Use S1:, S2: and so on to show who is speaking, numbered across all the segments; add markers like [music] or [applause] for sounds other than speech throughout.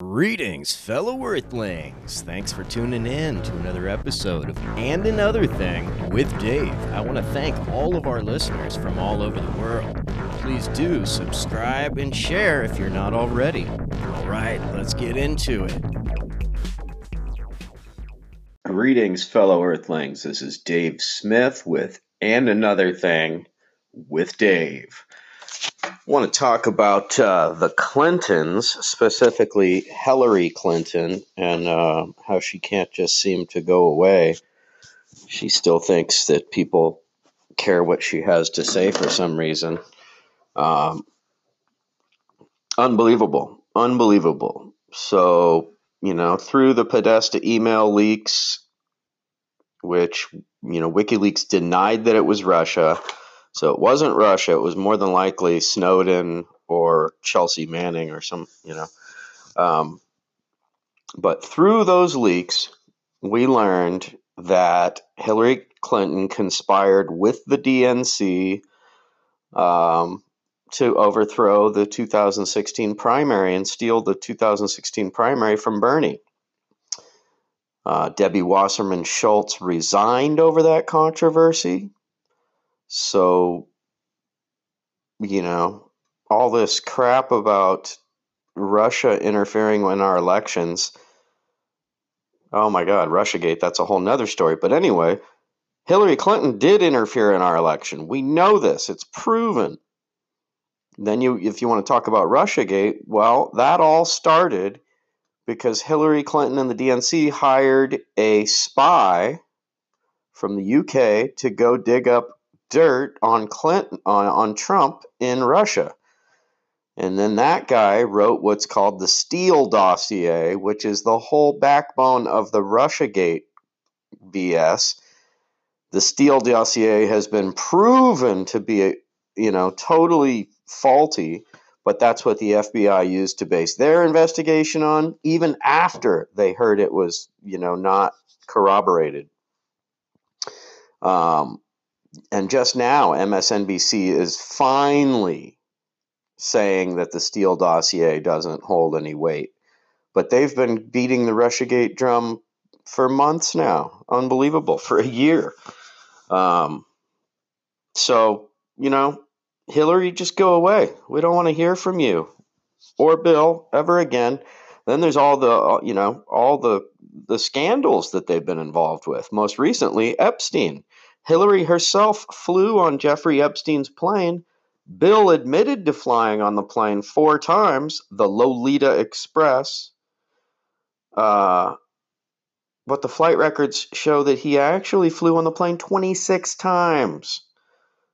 S1: Greetings, fellow Earthlings. Thanks for tuning in to another episode of And Another Thing with Dave. I want to thank all of our listeners from all over the world. Please do subscribe and share if you're not already. All right, let's get into it. Greetings, fellow Earthlings. This is Dave Smith with And Another Thing with Dave. I want to talk about uh, the Clintons, specifically Hillary Clinton, and uh, how she can't just seem to go away. She still thinks that people care what she has to say for some reason. Um, unbelievable. Unbelievable. So, you know, through the Podesta email leaks, which, you know, WikiLeaks denied that it was Russia so it wasn't Russia. It was more than likely Snowden or Chelsea Manning or some, you know. Um, but through those leaks, we learned that Hillary Clinton conspired with the DNC um, to overthrow the 2016 primary and steal the 2016 primary from Bernie. Uh, Debbie Wasserman Schultz resigned over that controversy. So, you know, all this crap about Russia interfering in our elections. Oh my God, Russiagate, that's a whole nother story. But anyway, Hillary Clinton did interfere in our election. We know this, it's proven. Then you if you want to talk about Russiagate, well, that all started because Hillary Clinton and the DNC hired a spy from the UK to go dig up dirt on Clinton on, on Trump in Russia. And then that guy wrote what's called the Steele dossier, which is the whole backbone of the Russiagate BS. The Steele dossier has been proven to be, you know, totally faulty, but that's what the FBI used to base their investigation on, even after they heard it was, you know, not corroborated. Um, and just now, MSNBC is finally saying that the Steele dossier doesn't hold any weight. But they've been beating the Russiagate drum for months now. Unbelievable. For a year. Um, so, you know, Hillary, just go away. We don't want to hear from you or Bill ever again. Then there's all the, you know, all the the scandals that they've been involved with. Most recently, Epstein. Hillary herself flew on Jeffrey Epstein's plane. Bill admitted to flying on the plane four times, the Lolita Express. Uh, but the flight records show that he actually flew on the plane 26 times.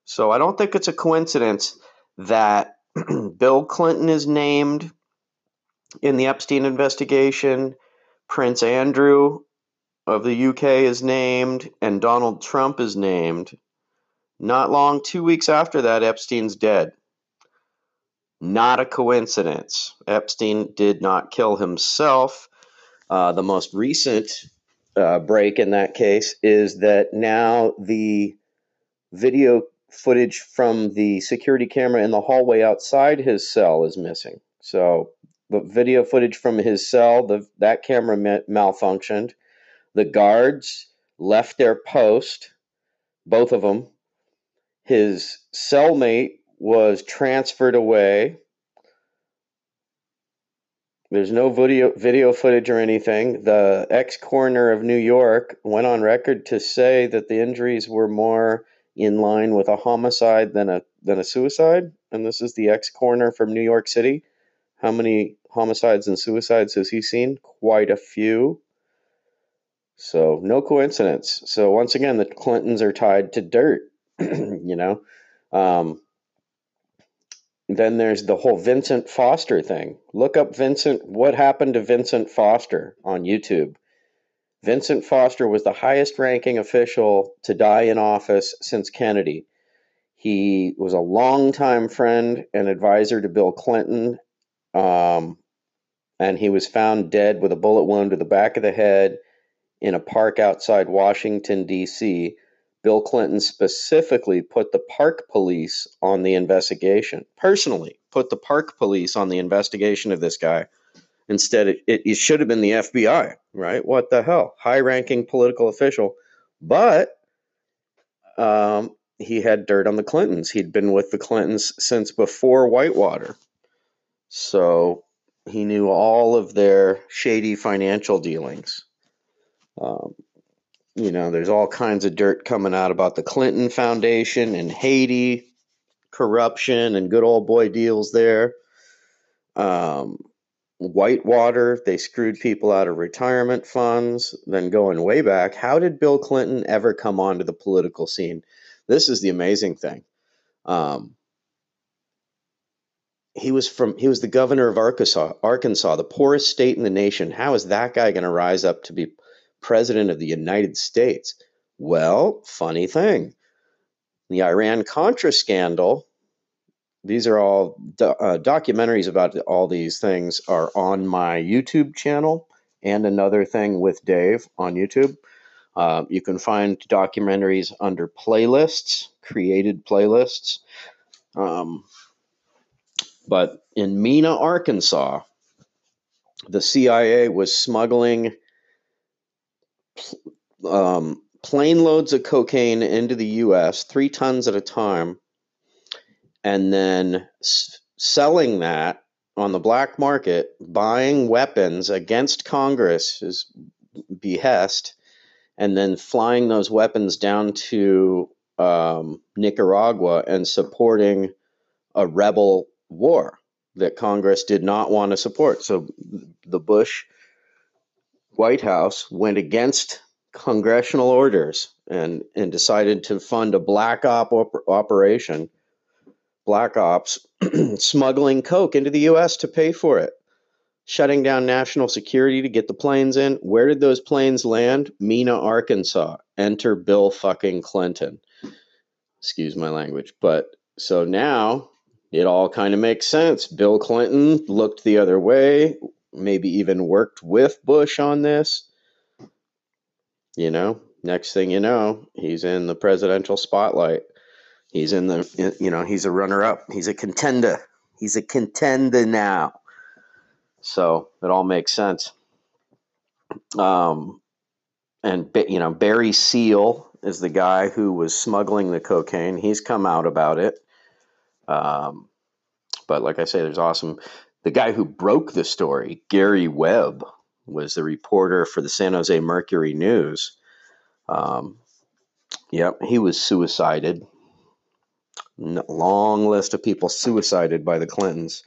S1: So I don't think it's a coincidence that [clears throat] Bill Clinton is named in the Epstein investigation. Prince Andrew of the UK is named and Donald Trump is named. Not long, two weeks after that, Epstein's dead. Not a coincidence. Epstein did not kill himself. Uh, the most recent uh, break in that case is that now the video footage from the security camera in the hallway outside his cell is missing. So the video footage from his cell, the, that camera malfunctioned the guards left their post, both of them. His cellmate was transferred away. There's no video video footage or anything. The ex coroner of New York went on record to say that the injuries were more in line with a homicide than a than a suicide. And this is the ex coroner from New York City. How many homicides and suicides has he seen? Quite a few. So no coincidence. So once again, the Clintons are tied to dirt. [clears throat] you know. Um, then there's the whole Vincent Foster thing. Look up Vincent. What happened to Vincent Foster on YouTube? Vincent Foster was the highest ranking official to die in office since Kennedy. He was a longtime friend and advisor to Bill Clinton. Um, and he was found dead with a bullet wound to the back of the head in a park outside Washington, D.C., Bill Clinton specifically put the park police on the investigation, personally put the park police on the investigation of this guy. Instead, it, it, should have been the FBI, right? What the hell? High ranking political official. But um, he had dirt on the Clintons. He'd been with the Clintons since before Whitewater. So he knew all of their shady financial dealings. Um, you know, there's all kinds of dirt coming out about the Clinton Foundation and Haiti corruption and good old boy deals there. Um, Whitewater, they screwed people out of retirement funds. Then going way back, how did Bill Clinton ever come onto the political scene? This is the amazing thing. Um, he was from he was the governor of Arkansas, Arkansas, the poorest state in the nation. How is that guy going to rise up to be president of the United States? Well, funny thing. The Iran Contra scandal, these are all do, uh, documentaries about all these things are on my YouTube channel and another thing with Dave on YouTube. Uh, you can find documentaries under playlists, created playlists. Um, but in Mena, Arkansas, the CIA was smuggling um, plane loads of cocaine into the U.S., three tons at a time, and then s- selling that on the black market, buying weapons against Congress's behest and then flying those weapons down to um, Nicaragua and supporting a rebel war that Congress did not want to support. So the Bush White House went against congressional orders and, and decided to fund a black op, op operation, black ops, [clears throat] smuggling coke into the U.S. to pay for it shutting down national security to get the planes in. Where did those planes land? Mena, Arkansas. Enter Bill fucking Clinton. Excuse my language. But so now it all kind of makes sense. Bill Clinton looked the other way, maybe even worked with Bush on this. You know, next thing you know, he's in the presidential spotlight. He's in the, you know, he's a runner up. He's a contender. He's a contender now. So it all makes sense. Um, and you know Barry Seal is the guy who was smuggling the cocaine. He's come out about it. Um, but like I say, there's awesome. The guy who broke the story, Gary Webb, was the reporter for the San Jose Mercury News. Um, yep, he was suicided. Long list of people suicided by the Clintons.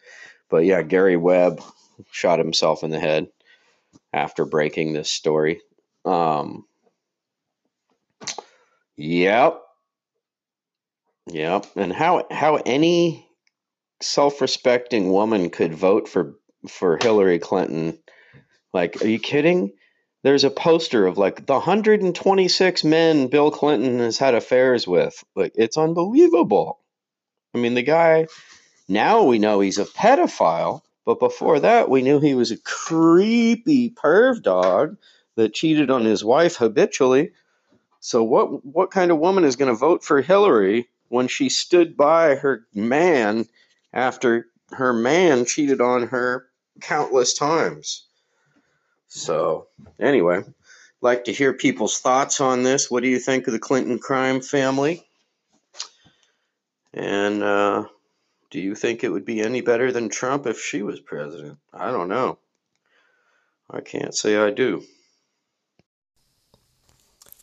S1: But yeah, Gary Webb shot himself in the head after breaking this story. Um, yep. Yep. And how how any self-respecting woman could vote for for Hillary Clinton. Like, are you kidding? There's a poster of like the 126 men Bill Clinton has had affairs with. Like, it's unbelievable. I mean, the guy now we know he's a pedophile, but before that, we knew he was a creepy perv dog that cheated on his wife habitually. So what what kind of woman is going to vote for Hillary when she stood by her man after her man cheated on her countless times? So, anyway, like to hear people's thoughts on this. What do you think of the Clinton crime family? And uh, do you think it would be any better than Trump if she was president? I don't know. I can't say I do.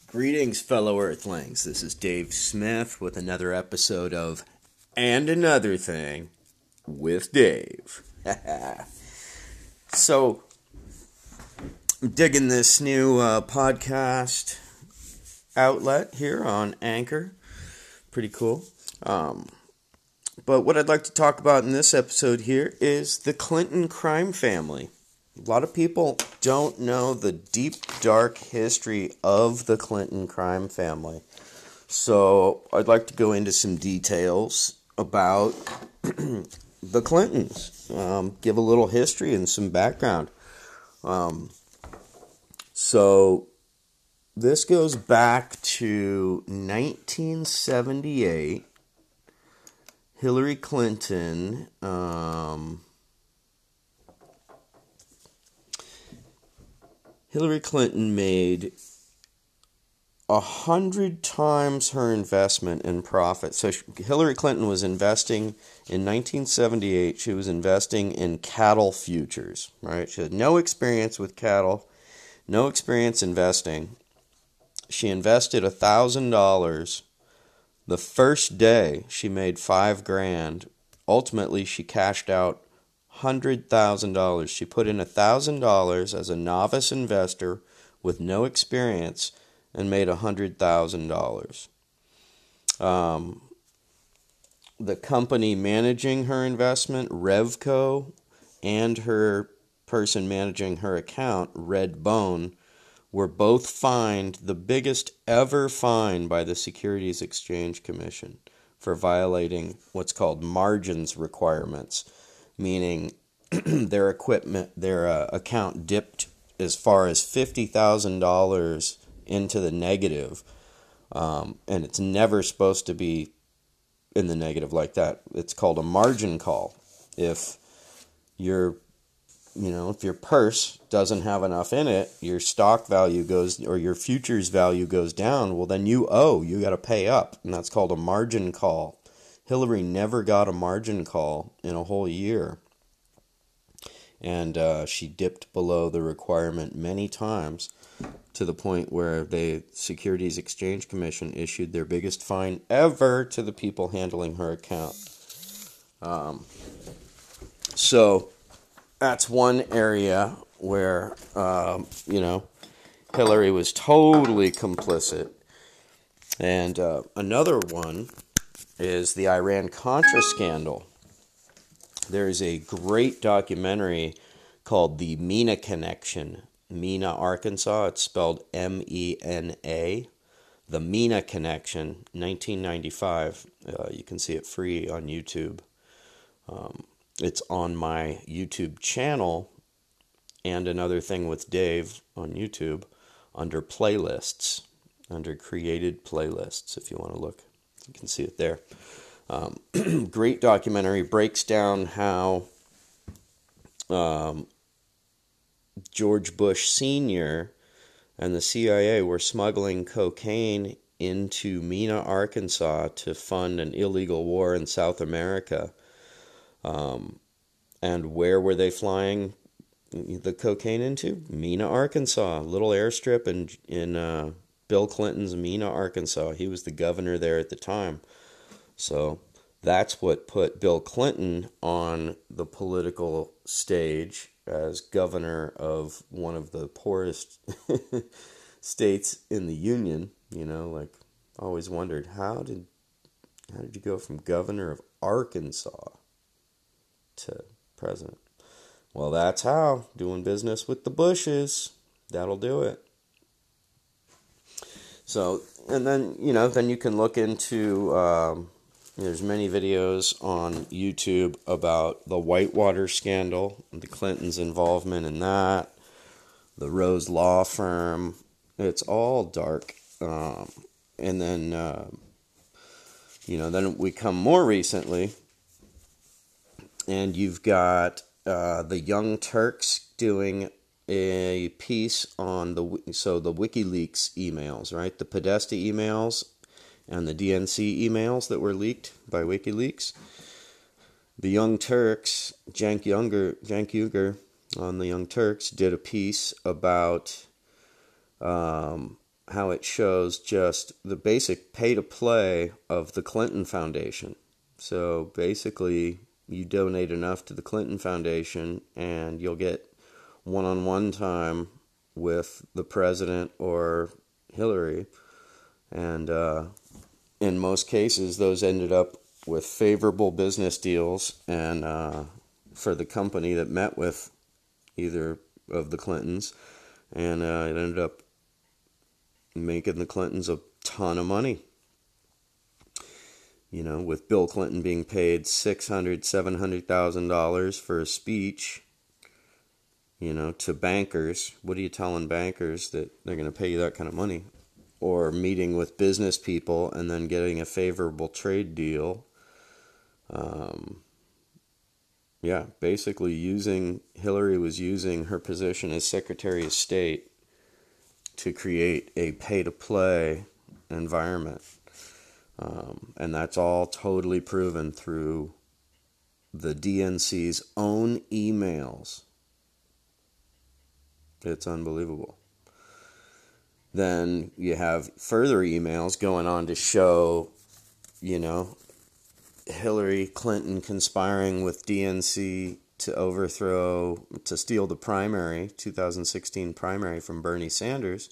S1: Greetings, fellow Earthlings. This is Dave Smith with another episode of And Another Thing with Dave. [laughs] so, I'm digging this new uh, podcast outlet here on Anchor. Pretty cool. Um, but what I'd like to talk about in this episode here is the Clinton crime family. A lot of people don't know the deep, dark history of the Clinton crime family. So I'd like to go into some details about [clears throat] the Clintons, um, give a little history and some background. Um, so this goes back to 1978 Hillary Clinton um, Hillary Clinton made a hundred times her investment in profit. So Hillary Clinton was investing in 1978. She was investing in cattle futures. Right, she had no experience with cattle, no experience investing. She invested a thousand dollars. The first day, she made five grand. Ultimately, she cashed out hundred thousand dollars. She put in a thousand dollars as a novice investor with no experience and made $100,000. Um, the company managing her investment, Refco, and her person managing her account, Redbone, were both fined the biggest ever fine by the Securities Exchange Commission for violating what's called margins requirements, meaning [clears throat] their equipment, their uh, account dipped as far as fifty thousand dollars into the negative, um, and it's never supposed to be in the negative like that. It's called a margin call. If your you know, if your purse doesn't have enough in it, your stock value goes or your futures value goes down, well then you owe, you got to pay up, and that's called a margin call. Hillary never got a margin call in a whole year. And uh, she dipped below the requirement many times to the point where the Securities Exchange Commission issued their biggest fine ever to the people handling her account. Um, so that's one area where, um, you know, Hillary was totally complicit. And uh, another one is the Iran Contra scandal. There's a great documentary called The Mena Connection Mena, Arkansas. It's spelled M E N A. The Mena Connection, 1995. Uh, you can see it free on YouTube. Um, it's on my YouTube channel and another thing with Dave on YouTube under playlists, under created playlists, if you want to look. You can see it there. Um, [clears throat] great documentary breaks down how um, George Bush Sr. and the CIA were smuggling cocaine into Mena, Arkansas to fund an illegal war in South America. Um, and where were they flying the cocaine into? Mena, Arkansas, little airstrip in in uh, Bill Clinton's Mena, Arkansas. He was the governor there at the time. So that's what put Bill Clinton on the political stage as governor of one of the poorest [laughs] states in the union, you know, like always wondered how did how did you go from governor of Arkansas to president? Well, that's how doing business with the Bushes. That'll do it. So, and then you know, then you can look into um, there's many videos on YouTube about the Whitewater scandal, the Clintons' involvement in that, the Rose Law Firm. It's all dark. Um, and then, uh, you know, then we come more recently, and you've got uh, the Young Turks doing a piece on the so the WikiLeaks emails, right? The Podesta emails and the DNC emails that were leaked by WikiLeaks. The Young Turks, Jank Younger, Cenk Uygur on the Young Turks did a piece about um, how it shows just the basic pay to play of the Clinton Foundation. So basically, you donate enough to the Clinton Foundation and you'll get one on one time with the president or Hillary. And uh, in most cases, those ended up with favorable business deals, and uh, for the company that met with either of the Clintons, and uh, it ended up making the Clintons a ton of money. You know, with Bill Clinton being paid six hundred, seven hundred thousand dollars for a speech, you know, to bankers. What are you telling bankers that they're going to pay you that kind of money? Or meeting with business people and then getting a favorable trade deal. Um, yeah, basically using Hillary was using her position as Secretary of State to create a pay to play environment. Um, and that's all totally proven through the DNC's own emails. It's unbelievable. Then you have further emails going on to show, you know, Hillary Clinton conspiring with DNC to overthrow, to steal the primary, 2016 primary from Bernie Sanders.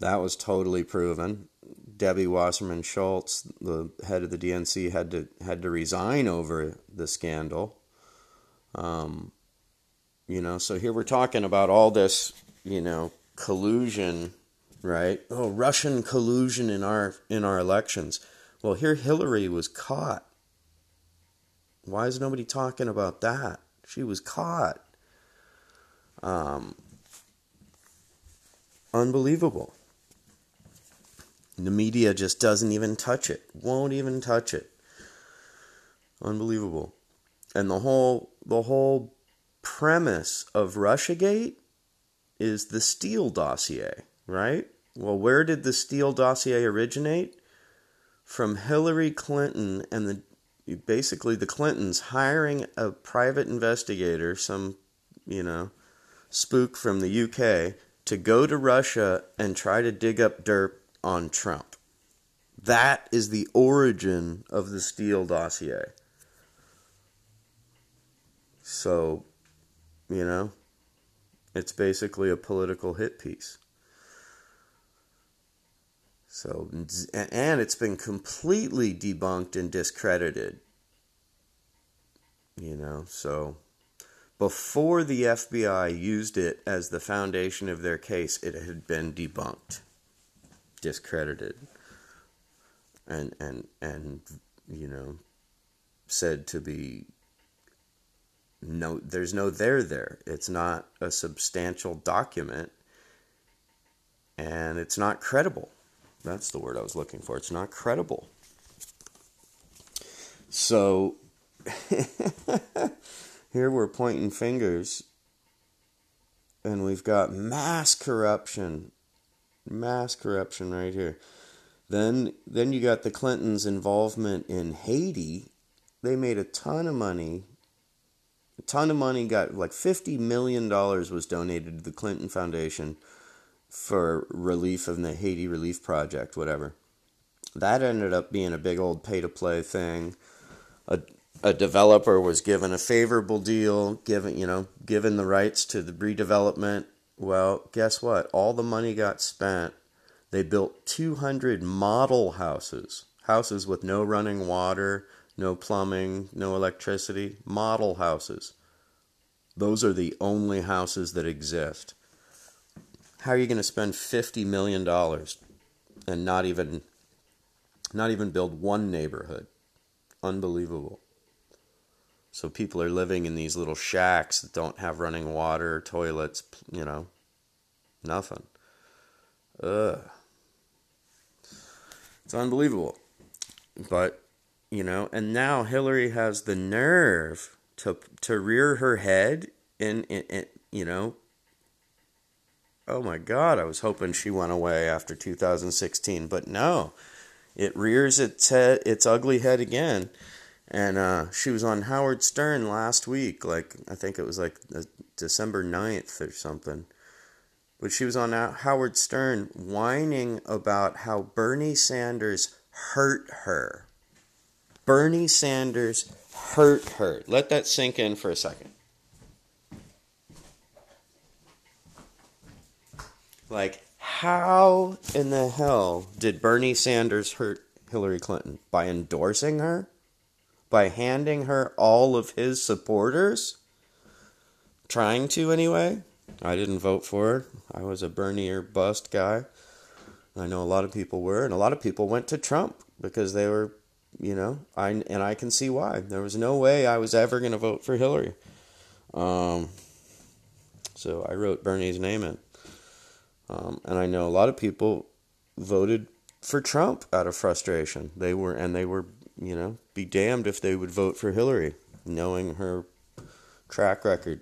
S1: That was totally proven. Debbie Wasserman Schultz, the head of the DNC, had to had to resign over the scandal. Um, you know, so here we're talking about all this, you know, collusion, right? Oh, Russian collusion in our in our elections. Well, here Hillary was caught. Why is nobody talking about that? She was caught. Um, unbelievable. The media just doesn't even touch it. Won't even touch it. Unbelievable. And the whole the whole premise of Russiagate is the Steele dossier, right? Well, where did the Steele dossier originate? From Hillary Clinton and the basically the Clintons hiring a private investigator, some, you know, spook from the UK to go to Russia and try to dig up dirt on Trump. That is the origin of the Steele dossier. So, you know, it's basically a political hit piece. So, and it's been completely debunked and discredited. You know, so before the FBI used it as the foundation of their case, it had been debunked discredited and and and you know said to be no there's no there there it's not a substantial document and it's not credible that's the word i was looking for it's not credible so [laughs] here we're pointing fingers and we've got mass corruption mass corruption right here. Then then you got the Clintons' involvement in Haiti. They made a ton of money. A ton of money got like 50 million dollars was donated to the Clinton Foundation for relief of the Haiti relief project, whatever. That ended up being a big old pay to play thing. A a developer was given a favorable deal, given you know, given the rights to the redevelopment well, guess what? All the money got spent. They built 200 model houses, houses with no running water, no plumbing, no electricity, model houses. Those are the only houses that exist. How are you going to spend 50 million dollars and not even not even build one neighborhood? Unbelievable. So people are living in these little shacks that don't have running water, toilets, you know, nothing. Ugh. It's unbelievable. But, you know, and now Hillary has the nerve to to rear her head in you know, oh my god, I was hoping she went away after 2016, but no. It rears its head its ugly head again and uh, she was on Howard Stern last week, like I think it was like December 9th or something. But she was on Howard Stern whining about how Bernie Sanders hurt her. Bernie Sanders hurt her. Let that sink in for a second. Like, how in the hell did Bernie Sanders hurt Hillary Clinton? By endorsing her? by handing her all of his supporters? Trying to, anyway. I didn't vote for her. I was a Bernie or bust guy. I know a lot of people were, and a lot of people went to Trump because they were, you know, I and I can see why. There was no way I was ever going to vote for Hillary. Um, so I wrote Bernie's name in. Um, and I know a lot of people voted for Trump out of frustration. They were, and they were you know, be damned if they would vote for Hillary, knowing her track record.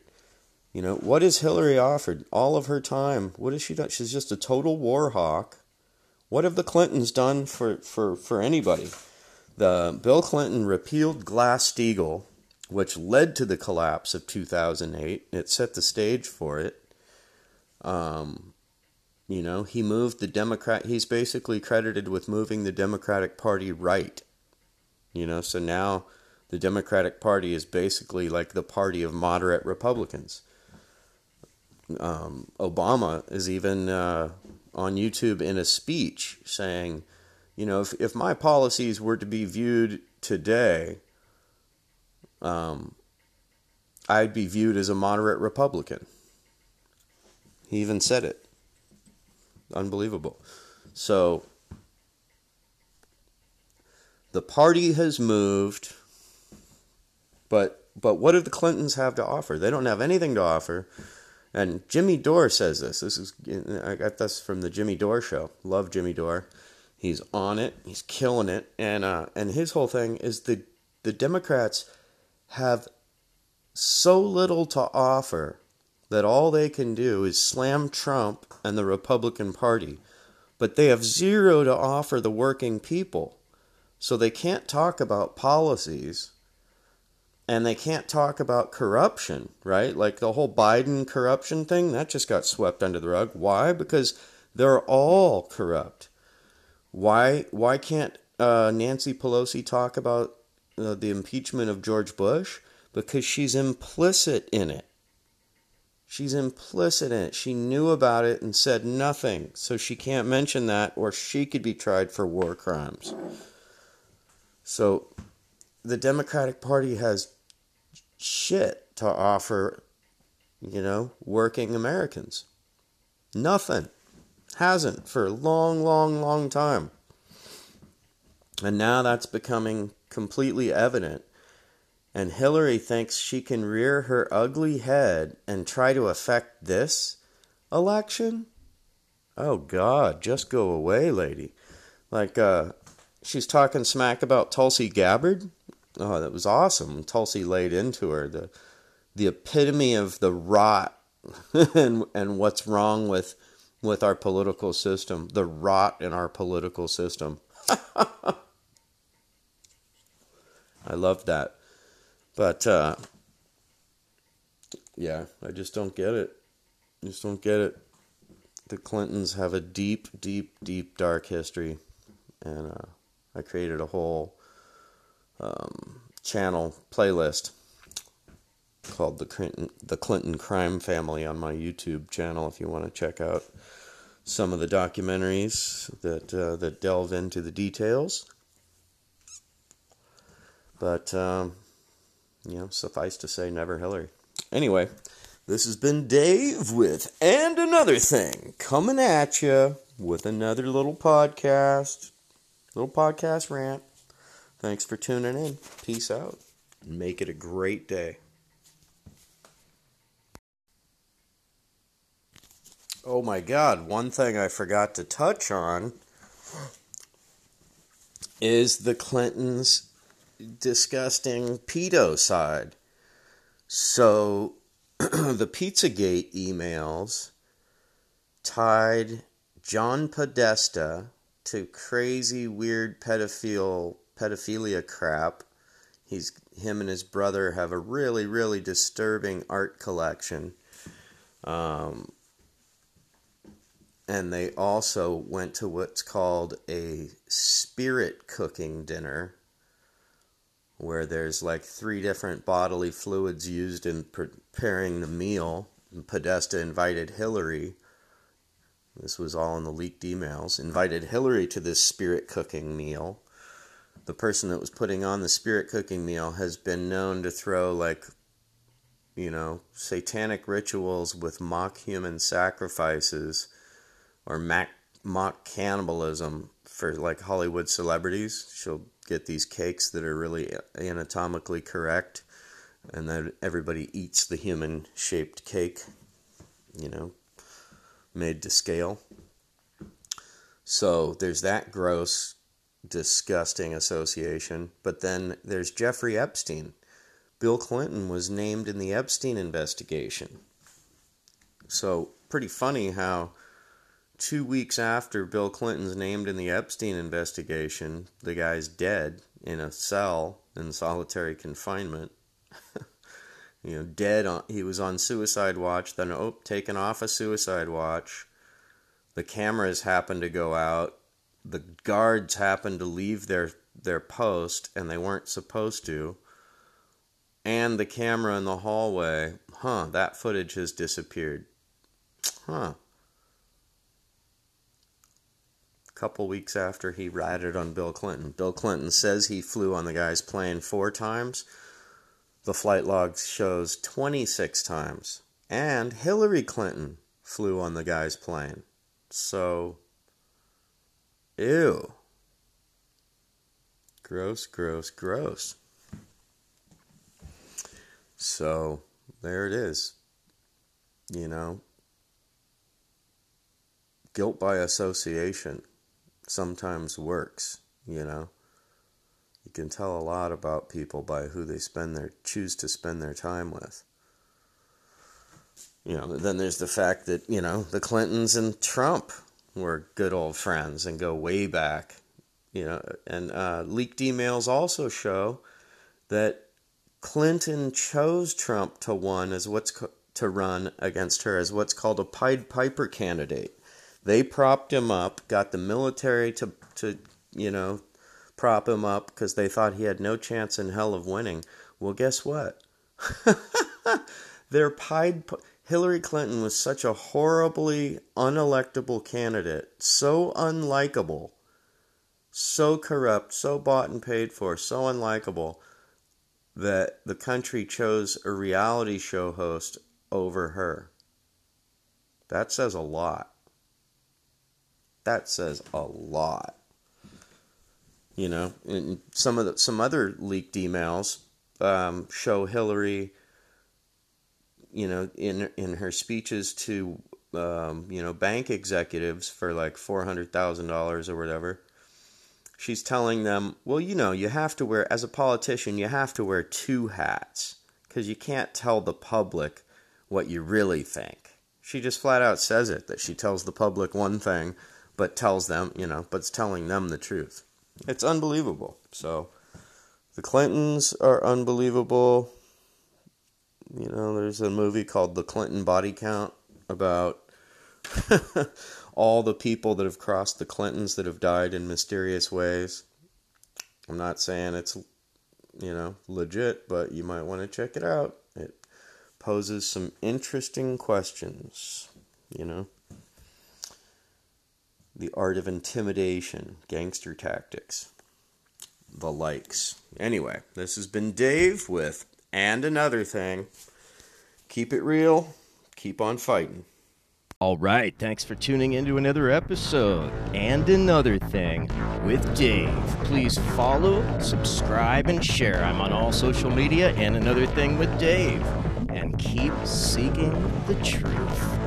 S1: You know, what has Hillary offered? All of her time. What has she done? She's just a total war hawk. What have the Clintons done for, for, for anybody? The Bill Clinton repealed Glass-Steagall, which led to the collapse of 2008. It set the stage for it. Um, you know, he moved the Democrat. He's basically credited with moving the Democratic Party right. You know, so now the Democratic Party is basically like the party of moderate Republicans. Um, Obama is even uh, on YouTube in a speech saying, you know, if, if my policies were to be viewed today, um, I'd be viewed as a moderate Republican. He even said it. Unbelievable. So, the party has moved, but but what do the Clintons have to offer? They don't have anything to offer. And Jimmy Dore says this. This is I got this from the Jimmy Dore show. Love Jimmy Dore. He's on it. He's killing it. And uh, and his whole thing is the the Democrats have so little to offer that all they can do is slam Trump and the Republican Party. But they have zero to offer the working people. So they can't talk about policies and they can't talk about corruption, right? Like the whole Biden corruption thing, that just got swept under the rug. Why? Because they're all corrupt. Why why can't uh, Nancy Pelosi talk about uh, the impeachment of George Bush? Because she's implicit in it. She's implicit in it. She knew about it and said nothing. So she can't mention that, or she could be tried for war crimes. So the Democratic Party has shit to offer, you know, working Americans. Nothing. Hasn't for a long, long, long time. And now that's becoming completely evident. And Hillary thinks she can rear her ugly head and try to affect this election? Oh, God, just go away, lady. Like, uh, she's talking smack about Tulsi Gabbard. Oh, that was awesome. Tulsi laid into her the the epitome of the rot [laughs] and and what's wrong with with our political system, the rot in our political system. [laughs] I love that. But uh, yeah, I just don't get it. Just don't get it. The Clintons have a deep, deep, deep, dark history, and uh, I created a whole um, channel playlist called the Clinton the Clinton Crime Family on my YouTube channel. If you want to check out some of the documentaries that uh, that delve into the details, but um, you know, suffice to say, never Hillary. Anyway, this has been Dave with and another thing coming at you with another little podcast, little podcast rant. Thanks for tuning in. Peace out. Make it a great day. Oh my God, one thing I forgot to touch on is the Clintons' disgusting pedo side. So, [clears throat] the Pizzagate emails tied John Podesta to crazy, weird pedophile pedophilia crap. He's him and his brother have a really really disturbing art collection. Um, and they also went to what's called a spirit cooking dinner where there's like three different bodily fluids used in preparing the meal. Podesta invited Hillary. This was all in the leaked emails. Invited Hillary to this spirit cooking meal the person that was putting on the spirit cooking meal has been known to throw like you know satanic rituals with mock human sacrifices or mock, mock cannibalism for like Hollywood celebrities. She'll get these cakes that are really anatomically correct and then everybody eats the human shaped cake, you know, made to scale. So there's that gross disgusting association. But then there's Jeffrey Epstein. Bill Clinton was named in the Epstein investigation. So, pretty funny how two weeks after Bill Clinton's named in the Epstein investigation, the guy's dead in a cell in solitary confinement. [laughs] you know, dead on, he was on suicide watch, then oh, taken off a suicide watch. The cameras happened to go out. The guards happened to leave their their post and they weren't supposed to. And the camera in the hallway, huh, that footage has disappeared. Huh. A couple weeks after he ratted on Bill Clinton. Bill Clinton says he flew on the guy's plane four times. The flight log shows 26 times. And Hillary Clinton flew on the guy's plane. So, ew. Gross, gross, gross. So, there it is. You know, guilt by association sometimes works, you know. You can tell a lot about people by who they spend their choose to spend their time with. You know, then there's the fact that, you know, the Clintons and Trump were good old friends and go way back. You know, and uh, leaked emails also show that Clinton chose Trump to run as what's co- to run against her as what's called a Pied Piper candidate. They propped him up, got the military to to you know prop him up because they thought he had no chance in hell of winning. Well, guess what? [laughs] Their Pied Hillary Clinton was such a horribly unelectable candidate, so unlikable, so corrupt, so bought and paid for, so unlikable that the country chose a reality show host over her. That says a lot. That says a lot. You know, and some of the, some other leaked emails um, show Hillary you know, in in her speeches to um, you know bank executives for like four hundred thousand dollars or whatever, she's telling them, well, you know, you have to wear as a politician, you have to wear two hats because you can't tell the public what you really think. She just flat out says it that she tells the public one thing, but tells them, you know, but's telling them the truth. It's unbelievable. So the Clintons are unbelievable. You know, there's a movie called The Clinton Body Count about [laughs] all the people that have crossed the Clintons that have died in mysterious ways. I'm not saying it's, you know, legit, but you might want to check it out. It poses some interesting questions, you know. The art of intimidation, gangster tactics, the likes. Anyway, this has been Dave with and another thing. Keep it real, keep on fighting.
S2: All right, thanks for tuning into another episode and another thing with Dave. Please follow, subscribe, and share. I'm on all social media and another thing with Dave. And keep seeking the truth.